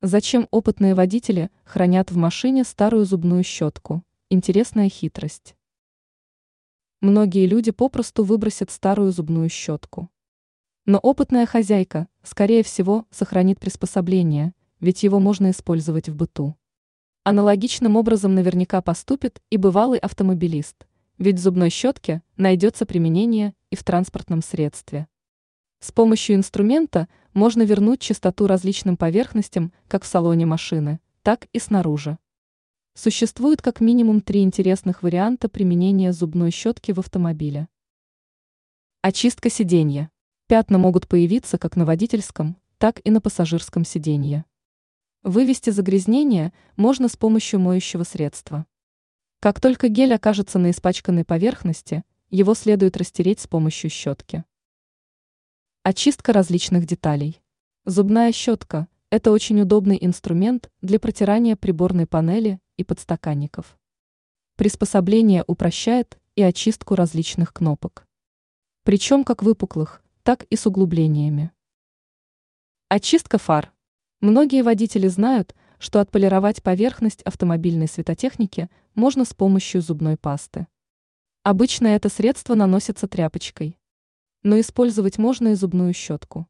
Зачем опытные водители хранят в машине старую зубную щетку? Интересная хитрость. Многие люди попросту выбросят старую зубную щетку. Но опытная хозяйка, скорее всего, сохранит приспособление, ведь его можно использовать в быту. Аналогичным образом наверняка поступит и бывалый автомобилист, ведь зубной щетке найдется применение и в транспортном средстве. С помощью инструмента можно вернуть чистоту различным поверхностям как в салоне машины, так и снаружи. Существует как минимум три интересных варианта применения зубной щетки в автомобиле. Очистка сиденья. Пятна могут появиться как на водительском, так и на пассажирском сиденье. Вывести загрязнение можно с помощью моющего средства. Как только гель окажется на испачканной поверхности, его следует растереть с помощью щетки. Очистка различных деталей. Зубная щетка – это очень удобный инструмент для протирания приборной панели и подстаканников. Приспособление упрощает и очистку различных кнопок. Причем как выпуклых, так и с углублениями. Очистка фар. Многие водители знают, что отполировать поверхность автомобильной светотехники можно с помощью зубной пасты. Обычно это средство наносится тряпочкой но использовать можно и зубную щетку.